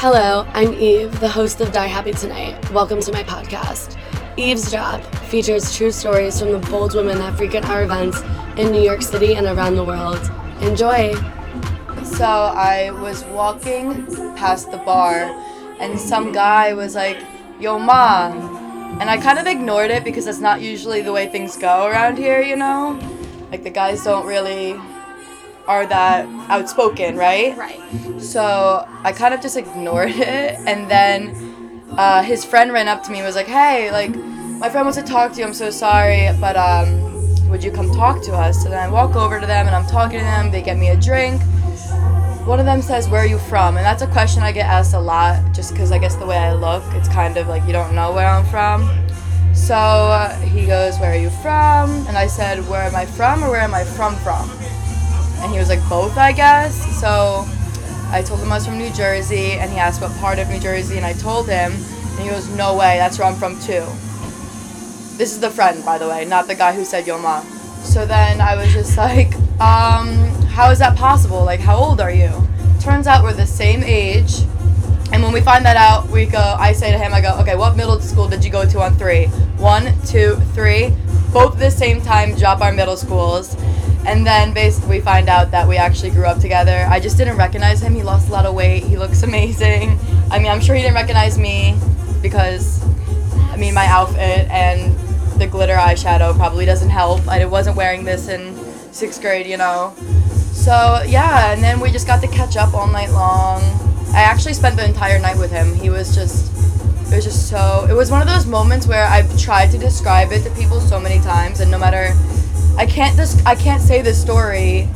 Hello, I'm Eve, the host of Die Happy Tonight. Welcome to my podcast. Eavesdrop features true stories from the bold women that frequent our events in New York City and around the world. Enjoy! So I was walking past the bar, and some guy was like, Yo, ma. And I kind of ignored it because that's not usually the way things go around here, you know? Like, the guys don't really are that outspoken, right? Right. So I kind of just ignored it, and then uh, his friend ran up to me and was like, "Hey, like, my friend wants to talk to you. I'm so sorry, but um, would you come talk to us?" And then I walk over to them and I'm talking to them. They get me a drink. One of them says, "Where are you from?" And that's a question I get asked a lot, just because I guess the way I look, it's kind of like you don't know where I'm from. So uh, he goes, "Where are you from?" And I said, "Where am I from, or where am I from from?" And he was like both i guess. So i told him i was from new jersey and he asked what part of new jersey and i told him and he goes no way that's where i'm from too. This is the friend by the way not the guy who said yo ma. So then i was just like um how is that possible? Like how old are you? Turns out we're the same age and when we find that out we go i say to him i go okay what middle school did you go to on three? One two three both the same time drop our middle schools and then basically we find out that we actually grew up together. I just didn't recognize him. He lost a lot of weight. He looks amazing. I mean, I'm sure he didn't recognize me because, I mean, my outfit and the glitter eyeshadow probably doesn't help. I wasn't wearing this in sixth grade, you know. So yeah, and then we just got to catch up all night long. I actually spent the entire night with him. He was just, it was just so. It was one of those moments where I've tried to describe it to people so many times, and no matter I can't just I can't say this story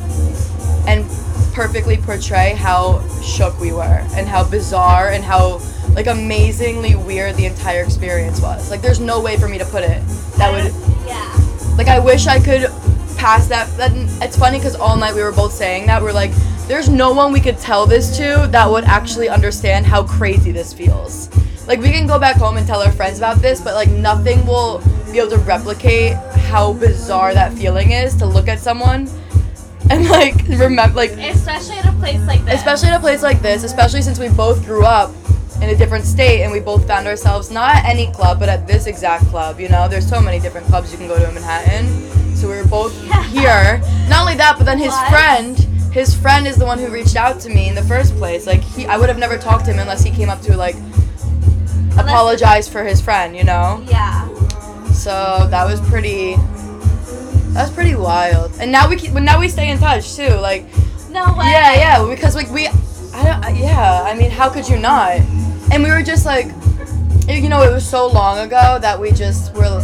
and perfectly portray how shook we were and how bizarre and how like amazingly weird the entire experience was. Like there's no way for me to put it that would Yeah. like I wish I could pass that. that it's funny because all night we were both saying that we're like, there's no one we could tell this to that would actually understand how crazy this feels. Like we can go back home and tell our friends about this, but like nothing will be able to replicate how bizarre that feeling is to look at someone and like remember like Especially at a place like this. especially in a place like this, especially since we both grew up in a different state and we both found ourselves not at any club, but at this exact club. You know, there's so many different clubs you can go to in Manhattan. So we were both here. Not only that, but then his What? friend, his friend is the one who reached out to me in the first place. Like he, I would have never talked to him unless he came up to like apologize for his friend. You know. Yeah. So that was pretty. That was pretty wild. And now we keep, now we stay in touch too. Like No way. yeah, yeah, because like we, I don't, yeah, I mean, how could you not? And we were just like, you know, it was so long ago that we just were,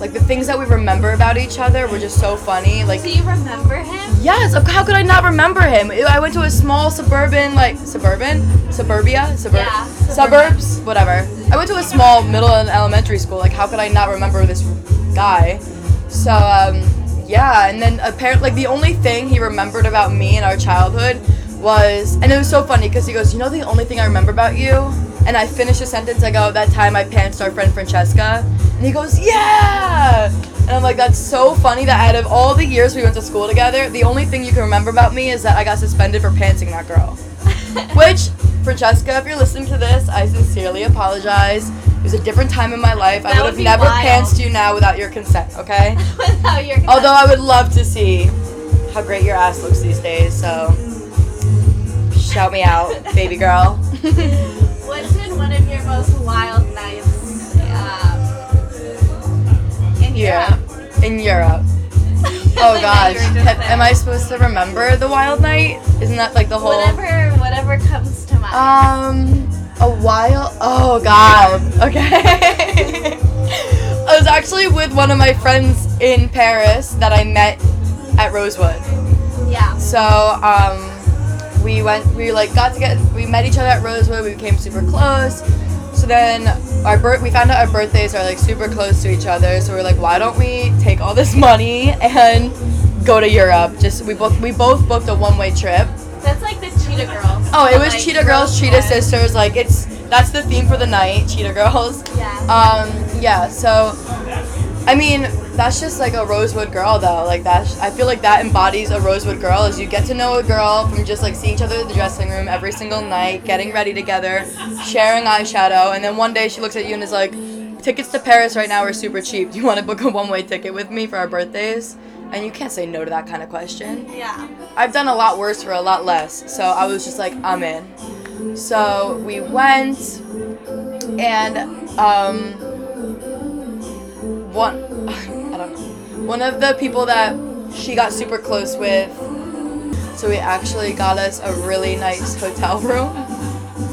like, the things that we remember about each other were just so funny. Like, Do you remember him? Yes, how could I not remember him? I went to a small suburban, like, suburban, suburbia, suburb, Yeah, suburbs, whatever. I went to a small middle and elementary school. Like, how could I not remember this guy? So, um, yeah, and then apparently, like, the only thing he remembered about me in our childhood was, and it was so funny because he goes, You know, the only thing I remember about you? And I finished a sentence, I go, That time I pantsed our friend Francesca. And he goes, Yeah! And I'm like, That's so funny that out of all the years we went to school together, the only thing you can remember about me is that I got suspended for pantsing that girl. Which, Francesca, if you're listening to this, I sincerely apologize. It was a different time in my life. I That would would have never wild. pantsed you now without your consent, okay? Without your Although I would love to see how great your ass looks these days, so shout me out, baby girl. What's been one of your most wild nights um, in yeah? In Europe. Oh gosh, you were just Have- there. am I supposed to remember the wild night? Isn't that like the whole? Whatever, whatever comes to mind. Um, a while. Oh God. Okay. I was actually with one of my friends in Paris that I met at Rosewood. yeah. So um, we went. We like got to get. We met each other at Rosewood. We became super close. Then our birth. We found out our birthdays are like super close to each other. So we're like, why don't we take all this money and go to Europe? Just we booked. We both booked a one-way trip. That's like the Cheetah Girls. Oh, it was Like, Cheetah Girls, Cheetah. Sisters. Like it's that's the theme for the night, Cheetah Girls. Yeah. Um, yeah. So I mean, that's just like a Rosewood girl, though. Like that's, I feel like that embodies a Rosewood girl. Is you get to know a girl from just like seeing each other in the dressing room every single night, getting ready together, sharing eyeshadow, and then one day she looks at you and is like, "Tickets to Paris right now are super cheap. Do you want to book a one-way ticket with me for our birthdays?" And you can't say no to that kind of question. Yeah. I've done a lot worse for a lot less, so I was just like, I'm in. So we went, and um, one, I don't know, one of the people that she got super close with. So we actually got us a really nice hotel room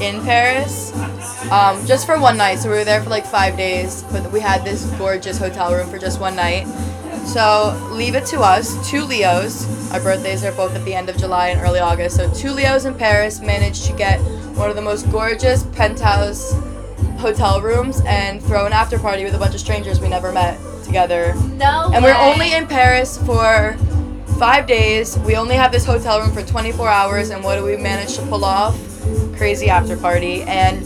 in Paris, um, just for one night. So we were there for like five days, but we had this gorgeous hotel room for just one night. So leave it to us, two Leos. Our birthdays are both at the end of July and early August. So two Leos in Paris managed to get one of the most gorgeous penthouse hotel rooms and throw an after party with a bunch of strangers we never met together. No. And we're only in Paris for five days. We only have this hotel room for 24 hours, and what do we manage to pull off? Crazy after party. And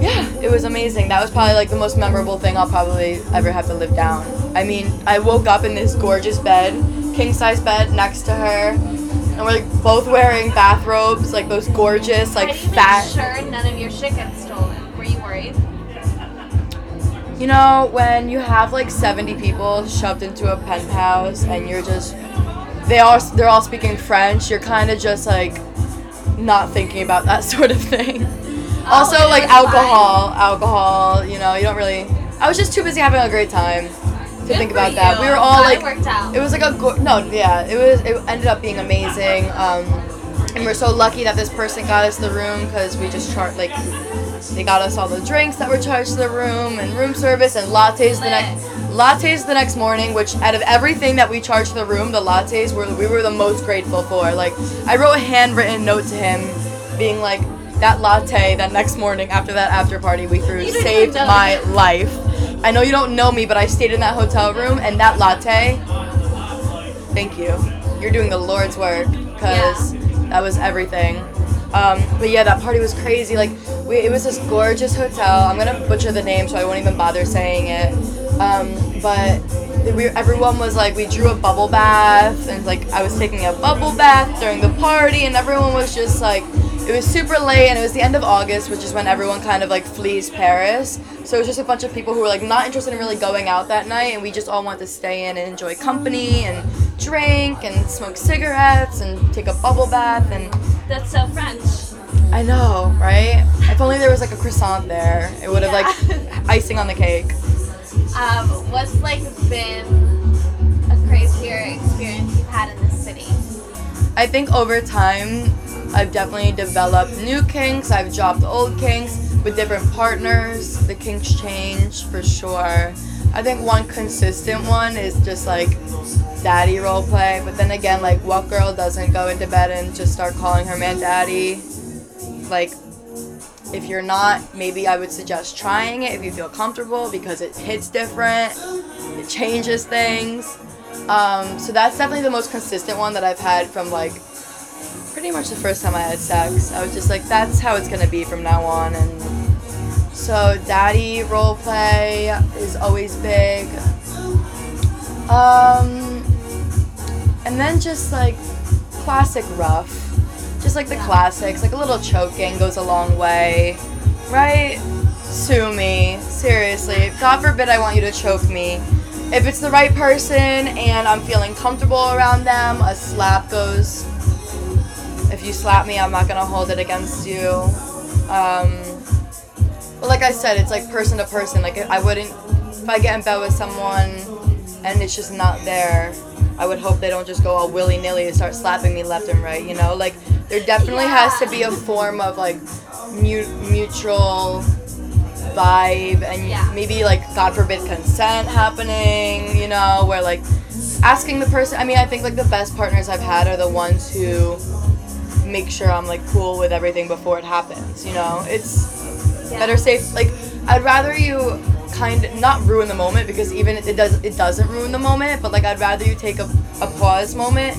yeah, it was amazing. That was probably like the most memorable thing I'll probably ever have to live down. I mean, I woke up in this gorgeous bed, king size bed next to her, and we're like both wearing bathrobes, like those gorgeous, like How do you fat. make sure none of your shit gets stolen? You worried? You know, when you have like 70 people shoved into a penthouse and you're just they all they're all speaking French, you're kind of just like not thinking about that sort of thing. also like alcohol, alcohol, you know, you don't really I was just too busy having a great time to Good think about that. We were all Glad like it worked out. it was like a go- no, yeah, it was it ended up being amazing. Um and we're so lucky that this person got us the room because we just chart like they got us all the drinks that were charged to the room and room service and lattes the next lattes the next morning. Which out of everything that we charged to the room, the lattes were we were the most grateful for. Like I wrote a handwritten note to him, being like that latte that next morning after that after party we threw saved my life. I know you don't know me, but I stayed in that hotel room and that latte. Thank you. You're doing the Lord's work because that was everything. Um, but yeah, that party was crazy. Like, we, it was this gorgeous hotel. I'm gonna butcher the name, so I won't even bother saying it. Um, but we, everyone was like, we drew a bubble bath, and like I was taking a bubble bath during the party, and everyone was just like, it was super late, and it was the end of August, which is when everyone kind of like flees Paris. So it was just a bunch of people who were like not interested in really going out that night, and we just all wanted to stay in and enjoy company and drink and smoke cigarettes and take a bubble bath and That's so French. I know, right? If only there was like a croissant there, it would have Yeah. like icing on the cake. Um, what's like been a crazier experience you've had in this city? I think over time, I've definitely developed new kinks. I've dropped old kinks with different partners. The kinks change for sure. I think one consistent one is just like daddy role play. But then again, like what girl doesn't go into bed and just start calling her man daddy? Like if you're not, maybe I would suggest trying it if you feel comfortable because it hits different. It changes things. Um, so that's definitely the most consistent one that I've had from like pretty much the first time I had sex. I was just like, that's how it's gonna be from now on. And so daddy role play is always big. Um, and then just like classic rough, just like the classics, like a little choking goes a long way, right? Sue me, seriously. God forbid I want you to choke me. If it's the right person and I'm feeling comfortable around them, a slap goes. If you slap me, I'm not gonna hold it against you. Um, but like I said, it's like person to person. Like I wouldn't, if I get in bed with someone and it's just not there, I would hope they don't just go all willy nilly and start slapping me left and right. You know, like there definitely has to be a form of like mu- mutual vibe and Yeah. maybe like God forbid consent happening. You know, where like asking the person. I mean, I think like the best partners I've had are the ones who make sure I'm like cool with everything before it happens. You know, it's Yeah. Better safe. Like I'd rather you kind not ruin the moment because even it does it doesn't ruin the moment, but like I'd rather you take a, a pause moment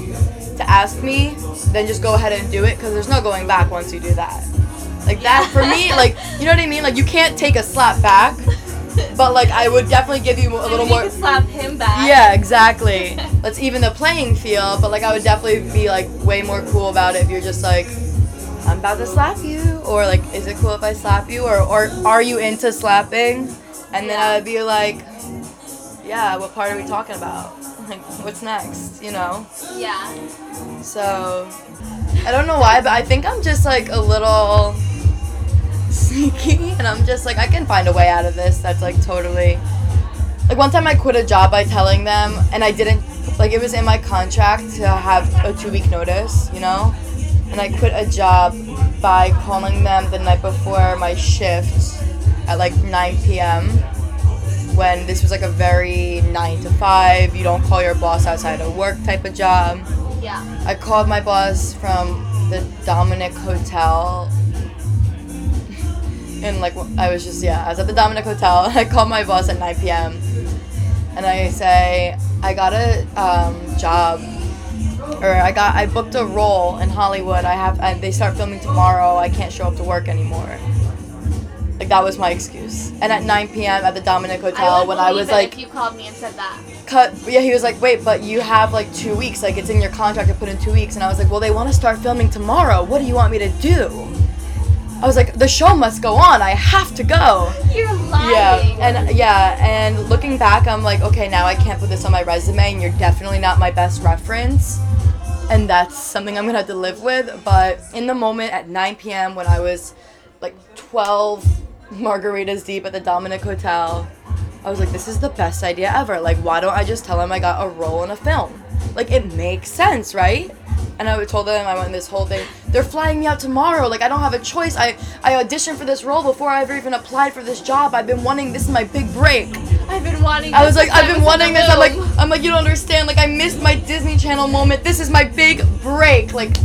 to ask me than just go ahead and do it because there's no going back once you do that. Like that for me, like you know what I mean. Like you can't take a slap back. but like I would definitely give you a Maybe little you more. slap him back. Yeah, exactly. Let's even the playing field, but like I would definitely be like way more cool about it if you're just like, I'm about to slap you, or like, is it cool if I slap you, or or are you into slapping? And then I would be like, yeah, what part are we talking about? Like, what's next? You know? Yeah. So I don't know why, but I think I'm just like a little sneaky, and I'm just like I can find a way out of this. That's like totally. Like one time I quit a job by telling them, and I didn't like it was in my contract to have a two week notice, you know, and I quit a job by calling them the night before my shift at like 9 p.m. When this was like a very nine to five, you don't call your boss outside of work type of job. Yeah. I called my boss from the Dominick Hotel. And like I was just yeah, I was at the Dominick Hotel. I called my boss at 9 p.m. and I say I got a um, job, or I got I booked a role in Hollywood. I have and they start filming tomorrow. I can't show up to work anymore. Like that was my excuse. And at 9 p.m. at the Dominick Hotel I when I was like if you called me and said that. cut yeah he was like wait but you have like two weeks like it's in your contract to put in two weeks and i was like well they want to start filming tomorrow what do you want me to do i was like the show must go on i have to go You're lying. yeah and yeah and looking back i'm like okay now i can't put this on my resume and you're definitely not my best reference and that's something i'm gonna have to live with but in the moment at 9 p.m when i was like 12 margaritas deep at the dominick hotel I was like, this is the best idea ever. Like, why don't I just tell him I got a role in a film? Like, it makes sense, right? And I told them I went this whole thing. They're flying me out tomorrow. Like, I don't have a choice. I, I auditioned for this role before I ever even applied for this job. I've been wanting this is my big break. I've been wanting. I was like, I've been wanting this. I'm like. I'm like, you don't understand. Like, I missed my Disney Channel moment. This is my big break. Like,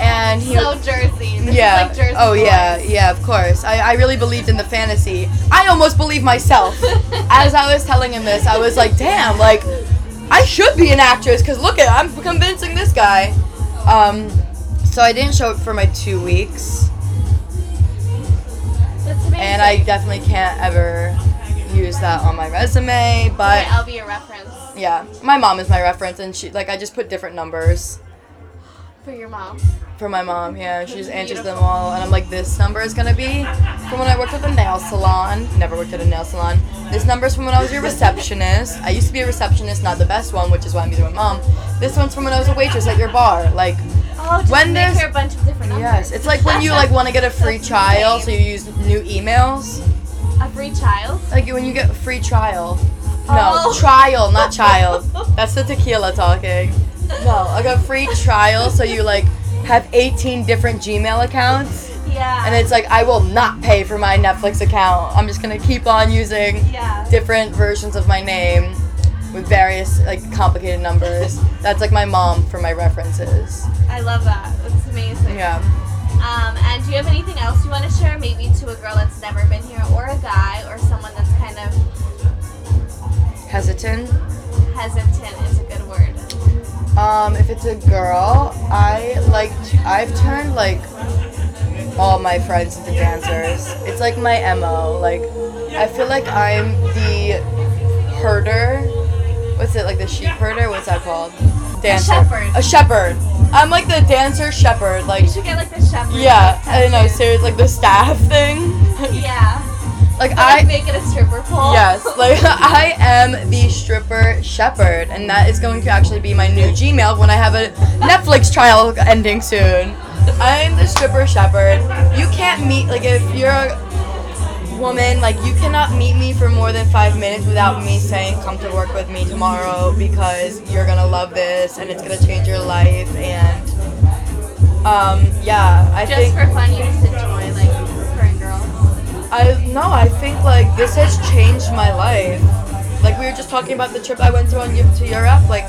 and he. so Jersey. This yeah. Is like Jersey oh yeah, boys. yeah. Of course. I, I really believed in the fantasy. I almost believed myself. As I was telling him this, I was like, damn, like I should be an actress because look at I'm convincing this guy. Um, so I didn't show up for my two weeks, and I definitely can't ever use that on my resume. But I'll be a reference yeah, my mom is my reference, and she like I just put different numbers. for your mom. for my mom. Yeah, she just answers them all, and I'm like, this number is gonna be from when I worked at a nail salon. Never worked at a nail salon. This number is from when I was your receptionist. I used to be a receptionist, not the best one, which is why I'm using my mom. This one's from when I was a waitress at your bar. Like, Oh, When there's- a bunch of different numbers. yes, it's like when you like want to get a free trial, so you use new emails. A free child. Like when you get a free trial. Oh. No, Oh. trial, not child. That's the tequila talking. No, like a free trial, so you like have 18 different Gmail accounts. Yeah. And it's like I will not pay for my Netflix account. I'm just gonna keep on using yeah. different versions of my name with various like complicated numbers. That's like my mom for my references. I love that. That's amazing. Yeah. Um, and do you have anything else you want to share, maybe to a girl that's never been here, or a guy, or someone that's kind of Hesitant. hesitant is a good word. Um, if it's a girl, I like I've turned like all my friends into dancers. It's like my MO. Like I feel like I'm the herder. What's it like the sheep herder? What's that called? Dancer. shepherd. A shepherd. I'm like the dancer shepherd. Like You should get like the shepherd. yeah, I don't know. tattoo. Serious like the staff thing. Yeah. like I make it a stripper pole. Yes, like I am the stripper shepherd, and that is going to actually be my new Gmail when I have a Netflix trial ending soon. I'm the stripper shepherd. You can't meet like if you're a woman, like you cannot meet me for more than five minutes without me saying come to work with me tomorrow because you're gonna love this and it's gonna change your life and um yeah I Just think for fun, you just enjoy like current girls. I no, I think like this has changed my life. Like we were just talking about the trip I went to on to Europe. Like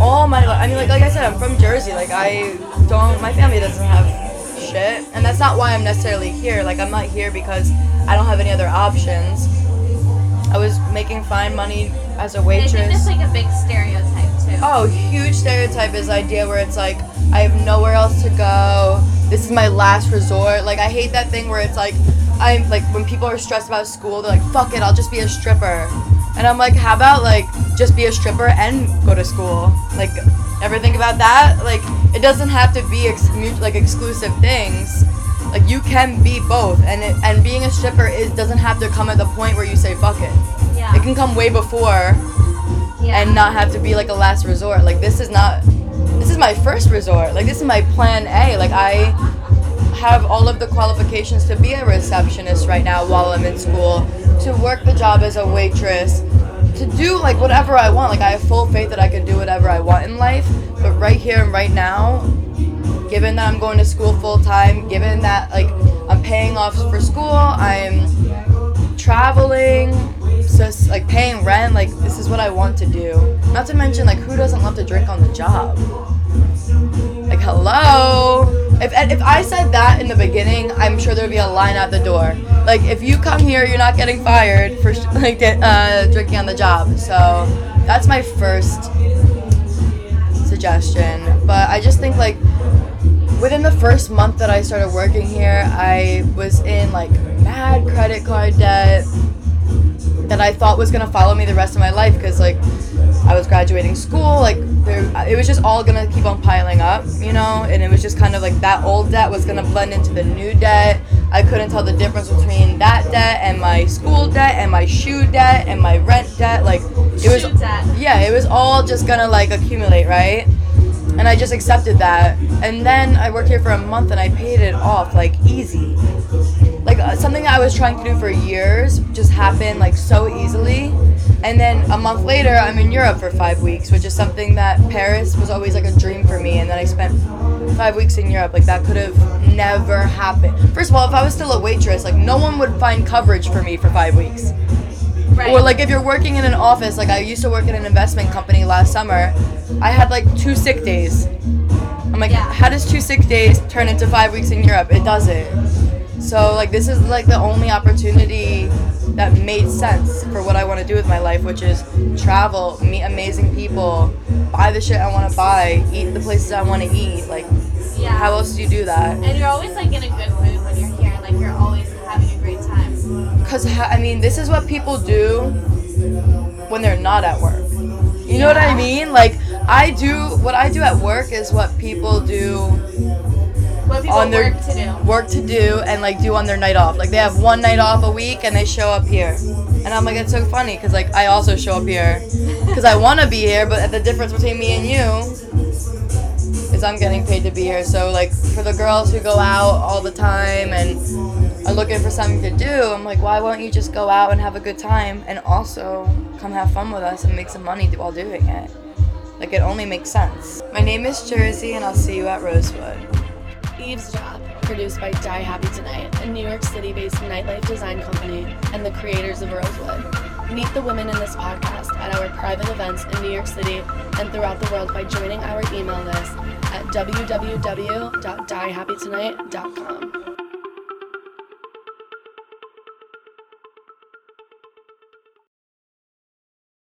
all my, li- I mean, like like I said, I'm from Jersey. Like I don't, my family doesn't have shit, and that's not why I'm necessarily here. Like I'm not here because I don't have any other options. I was making fine money as a And I think waitress. that's like a big stereotype too. Oh, huge stereotype is the idea where it's like I have nowhere else to go. this is my last resort. Like I hate that thing where it's like I'm like when people are stressed about school, they're like, fuck it, I'll just be a stripper. And I'm like, how about like just be a stripper and go to school? Like, ever think about that? Like, it doesn't have to be ex- like exclusive things. Like you can be both, and it, and being a stripper is doesn't have to come at the point where you say fuck it. Yeah. It can come way before yeah. and not have to be like a last resort. Like this is not this is my first resort. Like this is my plan A. Like I have all of the qualifications to be a receptionist right now while I'm in school, to work the job as a waitress, to do like whatever I want. Like I have full faith that I can do whatever I want in life. But right here and right now, given that I'm going to school full time, given that like I'm paying off for school, I'm traveling, just like paying rent, like this is what I want to do. Not to mention like who doesn't love to drink on the job? Like hello. If if I said that in the beginning, I'm sure there'd be a line out the door. Like if you come here, you're not getting fired for like uh, drinking on the job. So that's my first suggestion. But I just think like within the first month that I started working here, I was in like mad credit card debt that I thought was gonna follow me the rest of my life because like I was graduating school, like there, it was just all gonna keep on piling up, you know, and it was just kind of like that old debt was gonna blend into the new debt. I couldn't tell the difference between that debt and my school debt and my shoe debt and my rent debt. Like it was, yeah, it was all just gonna like accumulate, right? And I just accepted that. And then I worked here for a month and I paid it off like easy. Like uh, something I was trying to do for years just happened like so easily. And then a month later, I'm in Europe for five weeks, which is something that Paris was always like a dream for me. And then I spent five weeks in Europe. Like that could have never happened. First of all, if I was still a waitress, like no one would find coverage for me for five weeks. Right. Or like if you're working in an office, like I used to work in an investment company last summer, I had like two sick days. I'm like, Yeah. how does two sick days turn into five weeks in Europe? It doesn't. So like this is like the only opportunity that made sense for what I want to do with my life, which is travel, meet amazing people, buy the shit I want to buy, eat the places I want to eat. Like, yeah. how else do you do that? And you're always like in a good mood when you're here. Like you're always having a great time. Because, I mean, this is what people do when they're not at work. You know what I mean? Like, I do, what I do at work is what people do What people on their work to do. work to do and like do on their night off. Like they have one night off a week and they show up here. And I'm like, it's so funny because like I also show up here because I want to be here, but the difference between me and you is I'm getting paid to be here. So like for the girls who go out all the time and are looking for something to do, I'm like, why won't you just go out and have a good time and also come have fun with us and make some money while doing it? Like it only makes sense. My name is Jersey and I'll see you at Rosewood. Eavesdrop, produced by Die Happy Tonight, a New York City based nightlife design company and the creators of Rosewood. Meet the women in this podcast at our private events in New York City and throughout the world by joining our email list at www.diehappytonight.com.